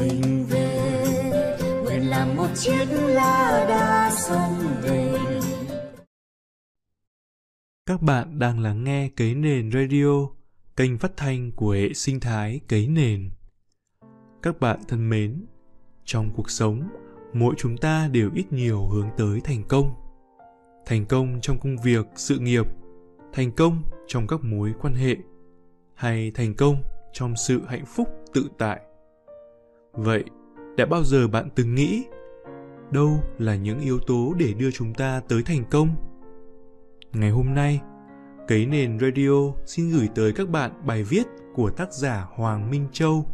mình về nguyện làm một chiếc lá đa sông về Các bạn đang lắng nghe Cấy Nền Radio, kênh phát thanh của hệ sinh thái Cấy Nền. Các bạn thân mến, trong cuộc sống, mỗi chúng ta đều ít nhiều hướng tới thành công. Thành công trong công việc, sự nghiệp, thành công trong các mối quan hệ, hay thành công trong sự hạnh phúc tự tại. Vậy, đã bao giờ bạn từng nghĩ đâu là những yếu tố để đưa chúng ta tới thành công? Ngày hôm nay, Cấy Nền Radio xin gửi tới các bạn bài viết của tác giả Hoàng Minh Châu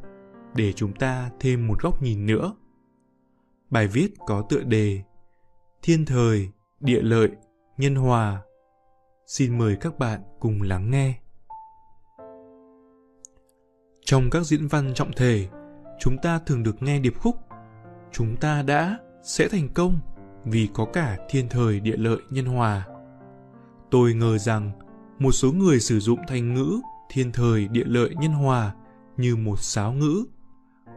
để chúng ta thêm một góc nhìn nữa. Bài viết có tựa đề Thiên thời, địa lợi, nhân hòa. Xin mời các bạn cùng lắng nghe. Trong các diễn văn trọng thể, chúng ta thường được nghe điệp khúc Chúng ta đã sẽ thành công vì có cả thiên thời địa lợi nhân hòa. Tôi ngờ rằng một số người sử dụng thành ngữ thiên thời địa lợi nhân hòa như một sáo ngữ,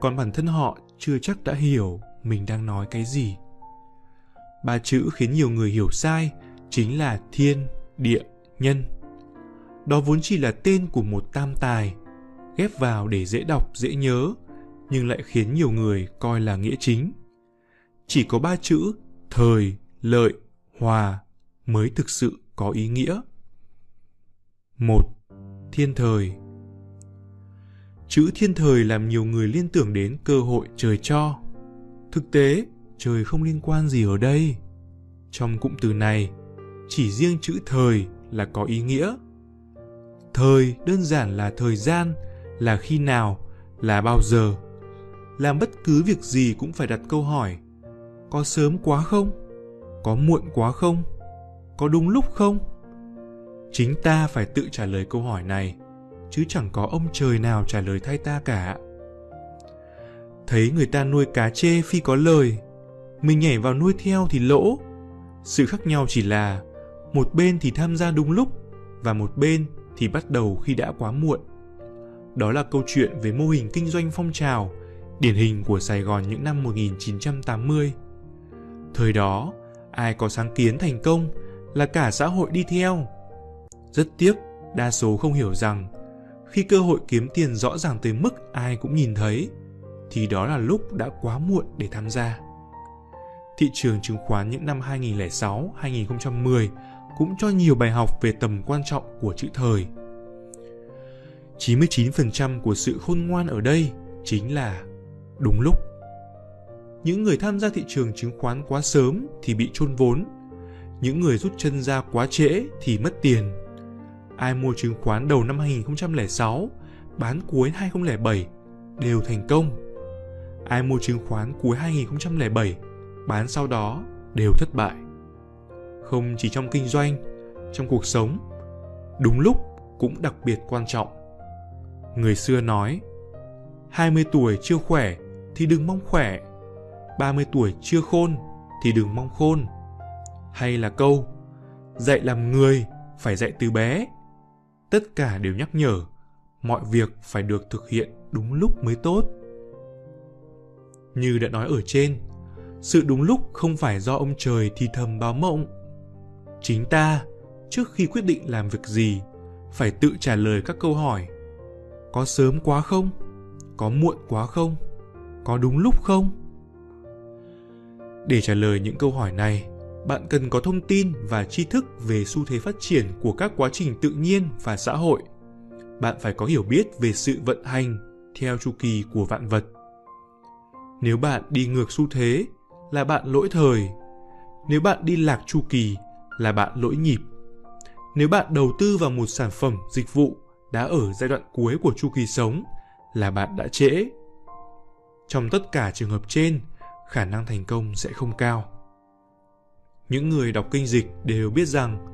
còn bản thân họ chưa chắc đã hiểu mình đang nói cái gì. Ba chữ khiến nhiều người hiểu sai chính là thiên, địa, nhân. Đó vốn chỉ là tên của một tam tài, ghép vào để dễ đọc, dễ nhớ, nhưng lại khiến nhiều người coi là nghĩa chính. Chỉ có ba chữ thời, lợi, hòa mới thực sự có ý nghĩa. một Thiên thời Chữ thiên thời làm nhiều người liên tưởng đến cơ hội trời cho. Thực tế, trời không liên quan gì ở đây. Trong cụm từ này, chỉ riêng chữ thời là có ý nghĩa. Thời đơn giản là thời gian, là khi nào, là bao giờ. Làm bất cứ việc gì cũng phải đặt câu hỏi. Có sớm quá không? Có muộn quá không? Có đúng lúc không? Chính ta phải tự trả lời câu hỏi này, chứ chẳng có ông trời nào trả lời thay ta cả. Thấy người ta nuôi cá chê phi có lời, mình nhảy vào nuôi theo thì lỗ. Sự khác nhau chỉ là một bên thì tham gia đúng lúc và một bên thì bắt đầu khi đã quá muộn. Đó là câu chuyện về mô hình kinh doanh phong trào, điển hình của Sài Gòn những năm 1980. Thời đó, ai có sáng kiến thành công là cả xã hội đi theo. Rất tiếc, đa số không hiểu rằng khi cơ hội kiếm tiền rõ ràng tới mức ai cũng nhìn thấy thì đó là lúc đã quá muộn để tham gia. Thị trường chứng khoán những năm 2006, 2010 cũng cho nhiều bài học về tầm quan trọng của chữ thời. 99% của sự khôn ngoan ở đây chính là đúng lúc. Những người tham gia thị trường chứng khoán quá sớm thì bị chôn vốn. Những người rút chân ra quá trễ thì mất tiền. Ai mua chứng khoán đầu năm 2006, bán cuối 2007 đều thành công. Ai mua chứng khoán cuối 2007, bán sau đó đều thất bại. Không chỉ trong kinh doanh, trong cuộc sống, đúng lúc cũng đặc biệt quan trọng. Người xưa nói, 20 tuổi chưa khỏe thì đừng mong khỏe, 30 tuổi chưa khôn thì đừng mong khôn. Hay là câu, dạy làm người phải dạy từ bé. Tất cả đều nhắc nhở, mọi việc phải được thực hiện đúng lúc mới tốt. Như đã nói ở trên, sự đúng lúc không phải do ông trời thì thầm báo mộng. Chính ta, trước khi quyết định làm việc gì, phải tự trả lời các câu hỏi. Có sớm quá không? Có muộn quá không? Có đúng lúc không? Để trả lời những câu hỏi này, bạn cần có thông tin và tri thức về xu thế phát triển của các quá trình tự nhiên và xã hội. Bạn phải có hiểu biết về sự vận hành theo chu kỳ của vạn vật. Nếu bạn đi ngược xu thế là bạn lỗi thời. Nếu bạn đi lạc chu kỳ là bạn lỗi nhịp. Nếu bạn đầu tư vào một sản phẩm, dịch vụ đã ở giai đoạn cuối của chu kỳ sống là bạn đã trễ. Trong tất cả trường hợp trên, khả năng thành công sẽ không cao. Những người đọc kinh dịch đều biết rằng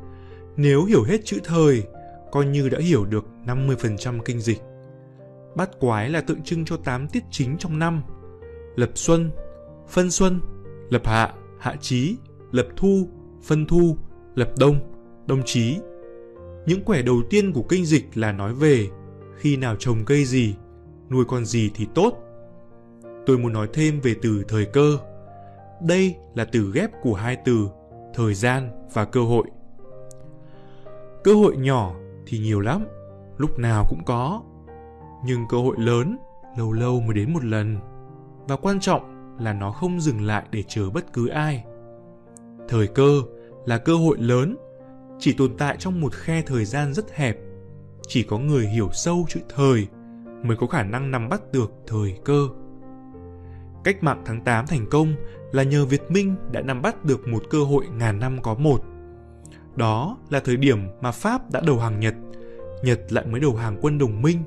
nếu hiểu hết chữ thời, coi như đã hiểu được 50% kinh dịch. Bát quái là tượng trưng cho 8 tiết chính trong năm. Lập xuân, phân xuân, lập hạ, hạ chí, lập thu, phân thu, lập đông, đông chí. Những quẻ đầu tiên của kinh dịch là nói về khi nào trồng cây gì, nuôi con gì thì tốt tôi muốn nói thêm về từ thời cơ. Đây là từ ghép của hai từ thời gian và cơ hội. Cơ hội nhỏ thì nhiều lắm, lúc nào cũng có. Nhưng cơ hội lớn lâu lâu mới đến một lần. Và quan trọng là nó không dừng lại để chờ bất cứ ai. Thời cơ là cơ hội lớn, chỉ tồn tại trong một khe thời gian rất hẹp. Chỉ có người hiểu sâu chữ thời mới có khả năng nắm bắt được thời cơ. Cách mạng tháng 8 thành công là nhờ Việt Minh đã nắm bắt được một cơ hội ngàn năm có một. Đó là thời điểm mà Pháp đã đầu hàng Nhật, Nhật lại mới đầu hàng quân đồng minh.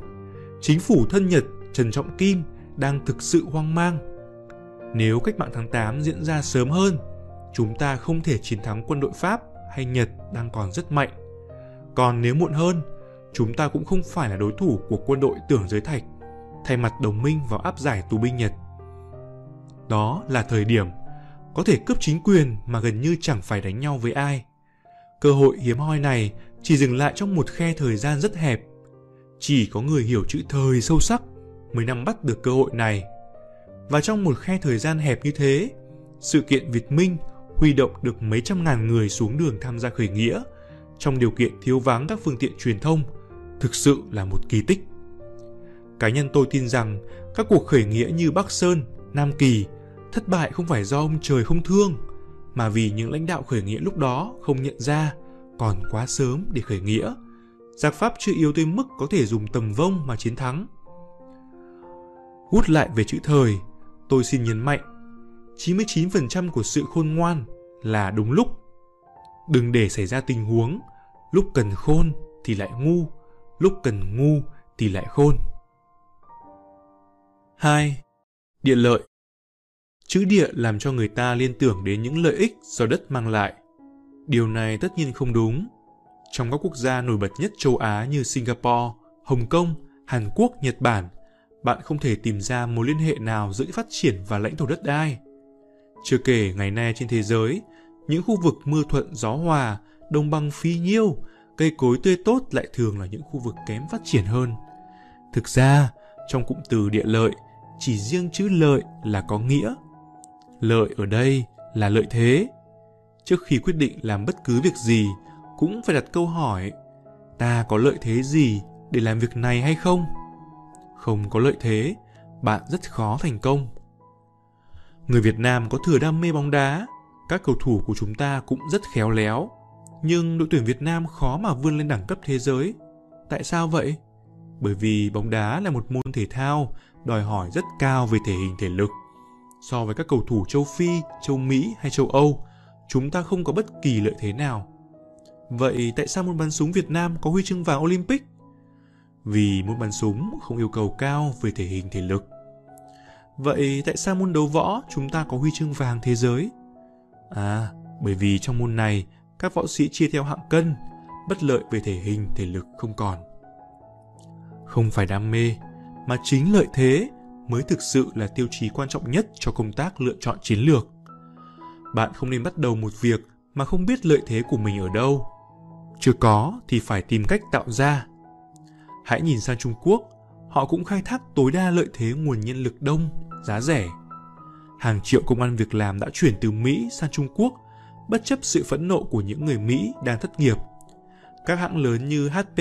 Chính phủ thân Nhật Trần Trọng Kim đang thực sự hoang mang. Nếu cách mạng tháng 8 diễn ra sớm hơn, chúng ta không thể chiến thắng quân đội Pháp hay Nhật đang còn rất mạnh. Còn nếu muộn hơn, chúng ta cũng không phải là đối thủ của quân đội tưởng giới thạch, thay mặt đồng minh vào áp giải tù binh Nhật. Đó là thời điểm có thể cướp chính quyền mà gần như chẳng phải đánh nhau với ai. Cơ hội hiếm hoi này chỉ dừng lại trong một khe thời gian rất hẹp. Chỉ có người hiểu chữ thời sâu sắc mới nắm bắt được cơ hội này. Và trong một khe thời gian hẹp như thế, sự kiện Việt Minh huy động được mấy trăm ngàn người xuống đường tham gia khởi nghĩa trong điều kiện thiếu vắng các phương tiện truyền thông thực sự là một kỳ tích. Cá nhân tôi tin rằng các cuộc khởi nghĩa như Bắc Sơn, Nam Kỳ thất bại không phải do ông trời không thương, mà vì những lãnh đạo khởi nghĩa lúc đó không nhận ra còn quá sớm để khởi nghĩa. Giặc Pháp chưa yếu tới mức có thể dùng tầm vông mà chiến thắng. Hút lại về chữ thời, tôi xin nhấn mạnh, 99% của sự khôn ngoan là đúng lúc. Đừng để xảy ra tình huống, lúc cần khôn thì lại ngu, lúc cần ngu thì lại khôn. 2. Địa lợi Chữ địa làm cho người ta liên tưởng đến những lợi ích do đất mang lại. Điều này tất nhiên không đúng. Trong các quốc gia nổi bật nhất châu Á như Singapore, Hồng Kông, Hàn Quốc, Nhật Bản, bạn không thể tìm ra mối liên hệ nào giữa phát triển và lãnh thổ đất đai. Chưa kể ngày nay trên thế giới, những khu vực mưa thuận gió hòa, đồng bằng phi nhiêu, cây cối tươi tốt lại thường là những khu vực kém phát triển hơn. Thực ra, trong cụm từ địa lợi, chỉ riêng chữ lợi là có nghĩa. Lợi ở đây là lợi thế. Trước khi quyết định làm bất cứ việc gì, cũng phải đặt câu hỏi, ta có lợi thế gì để làm việc này hay không? Không có lợi thế, bạn rất khó thành công. Người Việt Nam có thừa đam mê bóng đá, các cầu thủ của chúng ta cũng rất khéo léo. Nhưng đội tuyển Việt Nam khó mà vươn lên đẳng cấp thế giới. Tại sao vậy? Bởi vì bóng đá là một môn thể thao đòi hỏi rất cao về thể hình thể lực. So với các cầu thủ châu Phi, châu Mỹ hay châu Âu, chúng ta không có bất kỳ lợi thế nào. Vậy tại sao môn bắn súng Việt Nam có huy chương vàng Olympic? Vì môn bắn súng không yêu cầu cao về thể hình thể lực. Vậy tại sao môn đấu võ chúng ta có huy chương vàng thế giới? À, bởi vì trong môn này các võ sĩ chia theo hạng cân, bất lợi về thể hình thể lực không còn. Không phải đam mê, mà chính lợi thế mới thực sự là tiêu chí quan trọng nhất cho công tác lựa chọn chiến lược. Bạn không nên bắt đầu một việc mà không biết lợi thế của mình ở đâu. Chưa có thì phải tìm cách tạo ra. Hãy nhìn sang Trung Quốc, họ cũng khai thác tối đa lợi thế nguồn nhân lực đông, giá rẻ. Hàng triệu công an việc làm đã chuyển từ Mỹ sang Trung Quốc, bất chấp sự phẫn nộ của những người Mỹ đang thất nghiệp. Các hãng lớn như HP,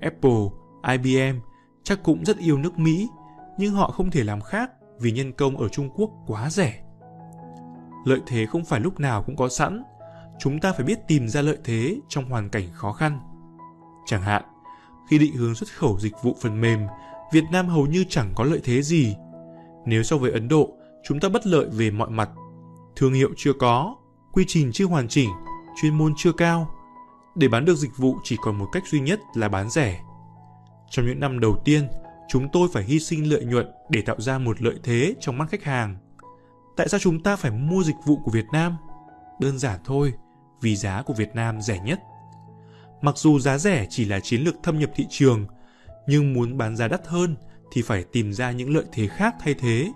Apple, IBM chắc cũng rất yêu nước Mỹ, nhưng họ không thể làm khác vì nhân công ở Trung Quốc quá rẻ. Lợi thế không phải lúc nào cũng có sẵn, chúng ta phải biết tìm ra lợi thế trong hoàn cảnh khó khăn. Chẳng hạn, khi định hướng xuất khẩu dịch vụ phần mềm, Việt Nam hầu như chẳng có lợi thế gì. Nếu so với Ấn Độ, chúng ta bất lợi về mọi mặt. Thương hiệu chưa có, quy trình chưa hoàn chỉnh, chuyên môn chưa cao. Để bán được dịch vụ chỉ còn một cách duy nhất là bán rẻ. Trong những năm đầu tiên, chúng tôi phải hy sinh lợi nhuận để tạo ra một lợi thế trong mắt khách hàng. Tại sao chúng ta phải mua dịch vụ của Việt Nam? Đơn giản thôi, vì giá của Việt Nam rẻ nhất. Mặc dù giá rẻ chỉ là chiến lược thâm nhập thị trường, nhưng muốn bán giá đắt hơn thì phải tìm ra những lợi thế khác thay thế.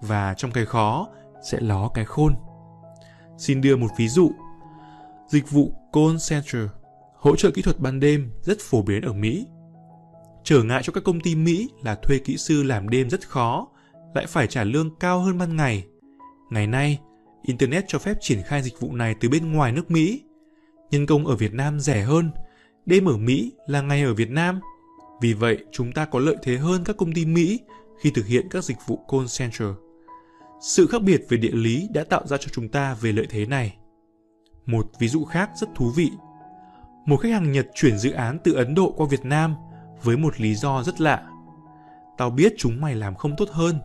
Và trong cái khó sẽ ló cái khôn. Xin đưa một ví dụ. Dịch vụ Call Center, hỗ trợ kỹ thuật ban đêm rất phổ biến ở Mỹ. Trở ngại cho các công ty Mỹ là thuê kỹ sư làm đêm rất khó, lại phải trả lương cao hơn ban ngày. Ngày nay, Internet cho phép triển khai dịch vụ này từ bên ngoài nước Mỹ. Nhân công ở Việt Nam rẻ hơn, đêm ở Mỹ là ngày ở Việt Nam. Vì vậy, chúng ta có lợi thế hơn các công ty Mỹ khi thực hiện các dịch vụ call center. Sự khác biệt về địa lý đã tạo ra cho chúng ta về lợi thế này. Một ví dụ khác rất thú vị. Một khách hàng Nhật chuyển dự án từ Ấn Độ qua Việt Nam với một lý do rất lạ. Tao biết chúng mày làm không tốt hơn,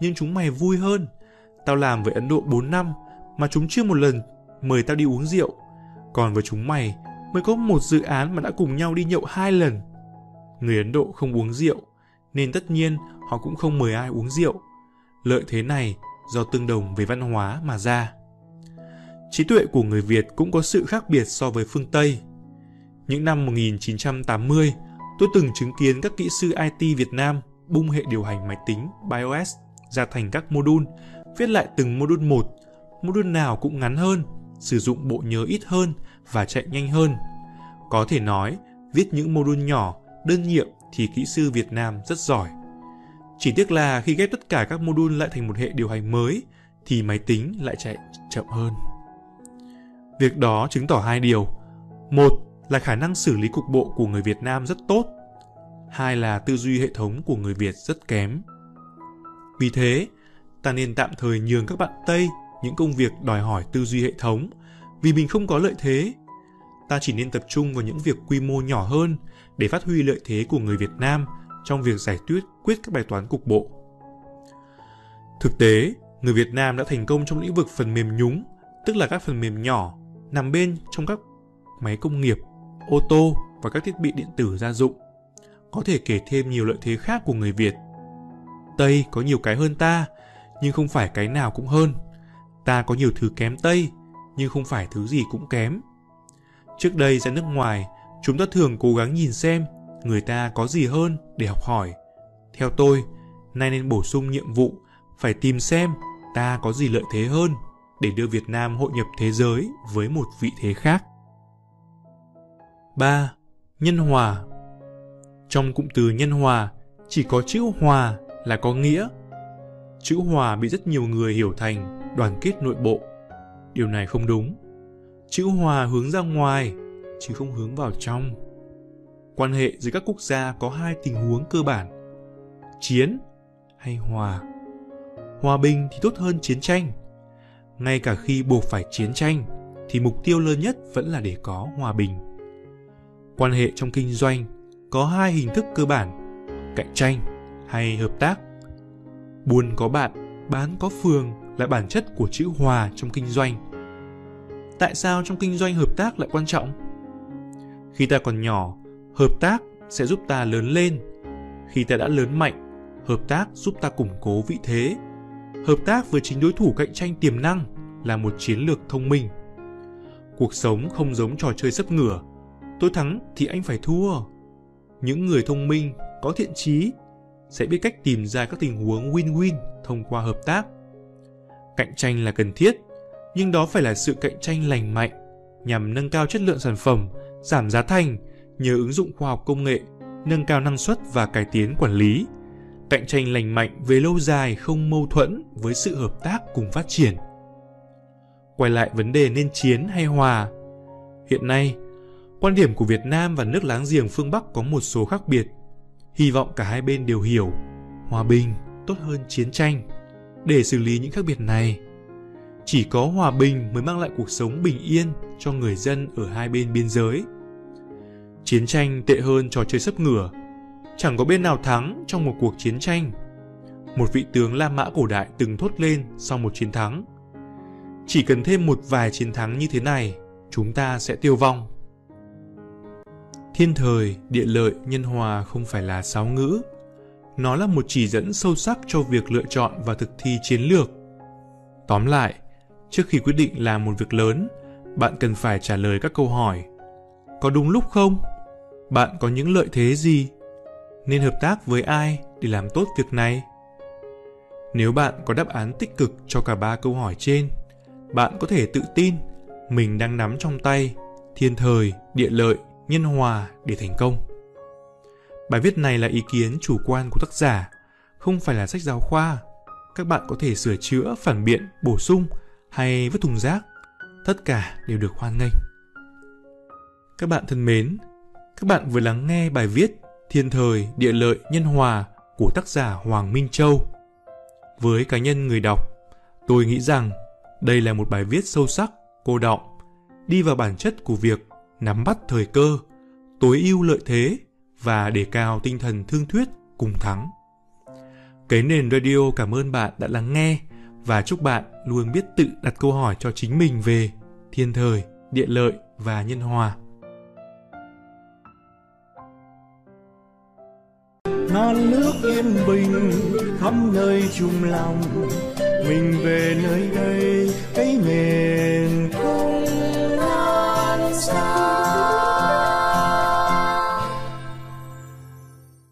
nhưng chúng mày vui hơn. Tao làm với Ấn Độ 4 năm mà chúng chưa một lần mời tao đi uống rượu. Còn với chúng mày mới có một dự án mà đã cùng nhau đi nhậu hai lần. Người Ấn Độ không uống rượu, nên tất nhiên họ cũng không mời ai uống rượu. Lợi thế này do tương đồng về văn hóa mà ra. Trí tuệ của người Việt cũng có sự khác biệt so với phương Tây. Những năm 1980, tôi từng chứng kiến các kỹ sư IT Việt Nam bung hệ điều hành máy tính BIOS ra thành các module, viết lại từng module một, module nào cũng ngắn hơn, sử dụng bộ nhớ ít hơn và chạy nhanh hơn. Có thể nói, viết những module nhỏ, đơn nhiệm thì kỹ sư Việt Nam rất giỏi. Chỉ tiếc là khi ghép tất cả các module lại thành một hệ điều hành mới thì máy tính lại chạy chậm hơn. Việc đó chứng tỏ hai điều. Một là khả năng xử lý cục bộ của người Việt Nam rất tốt. Hai là tư duy hệ thống của người Việt rất kém. Vì thế, ta nên tạm thời nhường các bạn Tây những công việc đòi hỏi tư duy hệ thống vì mình không có lợi thế. Ta chỉ nên tập trung vào những việc quy mô nhỏ hơn để phát huy lợi thế của người Việt Nam trong việc giải quyết quyết các bài toán cục bộ. Thực tế, người Việt Nam đã thành công trong lĩnh vực phần mềm nhúng, tức là các phần mềm nhỏ nằm bên trong các máy công nghiệp, ô tô và các thiết bị điện tử gia dụng. Có thể kể thêm nhiều lợi thế khác của người Việt. Tây có nhiều cái hơn ta, nhưng không phải cái nào cũng hơn. Ta có nhiều thứ kém Tây, nhưng không phải thứ gì cũng kém. Trước đây ra nước ngoài, chúng ta thường cố gắng nhìn xem người ta có gì hơn để học hỏi. Theo tôi, nay nên bổ sung nhiệm vụ phải tìm xem ta có gì lợi thế hơn để đưa Việt Nam hội nhập thế giới với một vị thế khác. 3. Nhân hòa Trong cụm từ nhân hòa, chỉ có chữ hòa là có nghĩa. Chữ hòa bị rất nhiều người hiểu thành đoàn kết nội bộ. Điều này không đúng. Chữ hòa hướng ra ngoài, chứ không hướng vào trong. Quan hệ giữa các quốc gia có hai tình huống cơ bản. Chiến hay hòa. Hòa bình thì tốt hơn chiến tranh ngay cả khi buộc phải chiến tranh thì mục tiêu lớn nhất vẫn là để có hòa bình quan hệ trong kinh doanh có hai hình thức cơ bản, cạnh tranh hay hợp tác buôn có bạn, bán có phường là bản chất của chữ hòa trong kinh doanh tại sao trong kinh doanh hợp tác lại quan trọng khi ta còn nhỏ, hợp tác sẽ giúp ta lớn lên khi ta đã lớn mạnh, hợp tác giúp ta củng cố vị thế hợp tác với chính đối thủ cạnh tranh tiềm năng là một chiến lược thông minh. Cuộc sống không giống trò chơi sấp ngửa. Tôi thắng thì anh phải thua. Những người thông minh, có thiện trí sẽ biết cách tìm ra các tình huống win-win thông qua hợp tác. Cạnh tranh là cần thiết, nhưng đó phải là sự cạnh tranh lành mạnh nhằm nâng cao chất lượng sản phẩm, giảm giá thành nhờ ứng dụng khoa học công nghệ, nâng cao năng suất và cải tiến quản lý cạnh tranh lành mạnh về lâu dài không mâu thuẫn với sự hợp tác cùng phát triển quay lại vấn đề nên chiến hay hòa hiện nay quan điểm của việt nam và nước láng giềng phương bắc có một số khác biệt hy vọng cả hai bên đều hiểu hòa bình tốt hơn chiến tranh để xử lý những khác biệt này chỉ có hòa bình mới mang lại cuộc sống bình yên cho người dân ở hai bên biên giới chiến tranh tệ hơn trò chơi sấp ngửa chẳng có bên nào thắng trong một cuộc chiến tranh. Một vị tướng La Mã cổ đại từng thốt lên sau một chiến thắng. Chỉ cần thêm một vài chiến thắng như thế này, chúng ta sẽ tiêu vong. Thiên thời, địa lợi, nhân hòa không phải là sáu ngữ. Nó là một chỉ dẫn sâu sắc cho việc lựa chọn và thực thi chiến lược. Tóm lại, trước khi quyết định làm một việc lớn, bạn cần phải trả lời các câu hỏi. Có đúng lúc không? Bạn có những lợi thế gì? nên hợp tác với ai để làm tốt việc này nếu bạn có đáp án tích cực cho cả ba câu hỏi trên bạn có thể tự tin mình đang nắm trong tay thiên thời địa lợi nhân hòa để thành công bài viết này là ý kiến chủ quan của tác giả không phải là sách giáo khoa các bạn có thể sửa chữa, phản biện, bổ sung hay vứt thùng rác. Tất cả đều được hoan nghênh. Các bạn thân mến, các bạn vừa lắng nghe bài viết Thiên thời, địa lợi, nhân hòa của tác giả Hoàng Minh Châu. Với cá nhân người đọc, tôi nghĩ rằng đây là một bài viết sâu sắc, cô đọng, đi vào bản chất của việc nắm bắt thời cơ, tối ưu lợi thế và đề cao tinh thần thương thuyết cùng thắng. Cái nền radio cảm ơn bạn đã lắng nghe và chúc bạn luôn biết tự đặt câu hỏi cho chính mình về thiên thời, địa lợi và nhân hòa. non nước yên bình khắp nơi chung lòng mình về nơi đây cái miền có